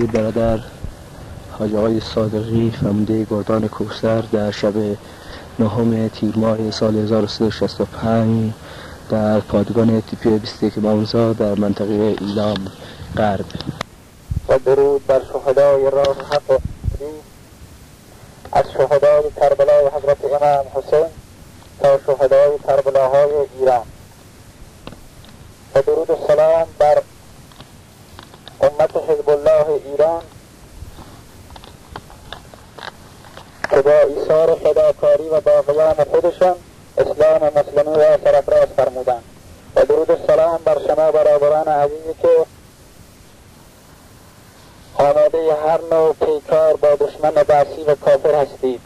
برادر. حاج آقای صادقی فرمانده گردان کوسر در شب نهم تیر ماه سال 1365 در پادگان تیپی 21 مامزا در منطقه ایلام غرب. و درود بر شهدای راه حق از شهدای کربلای حضرت امام حسین تا شهدای کربلاهای ایران. و درود و سلام بر امت حزب الله ایران. که با ایثار فداکاری و با قیام خودشان اسلام مسلمی را سرفراز فرمودند. و درود و سلام بر شما برادران عزیزی که آماده هر نوع پیکار با دشمن بعثی و کافر هستید.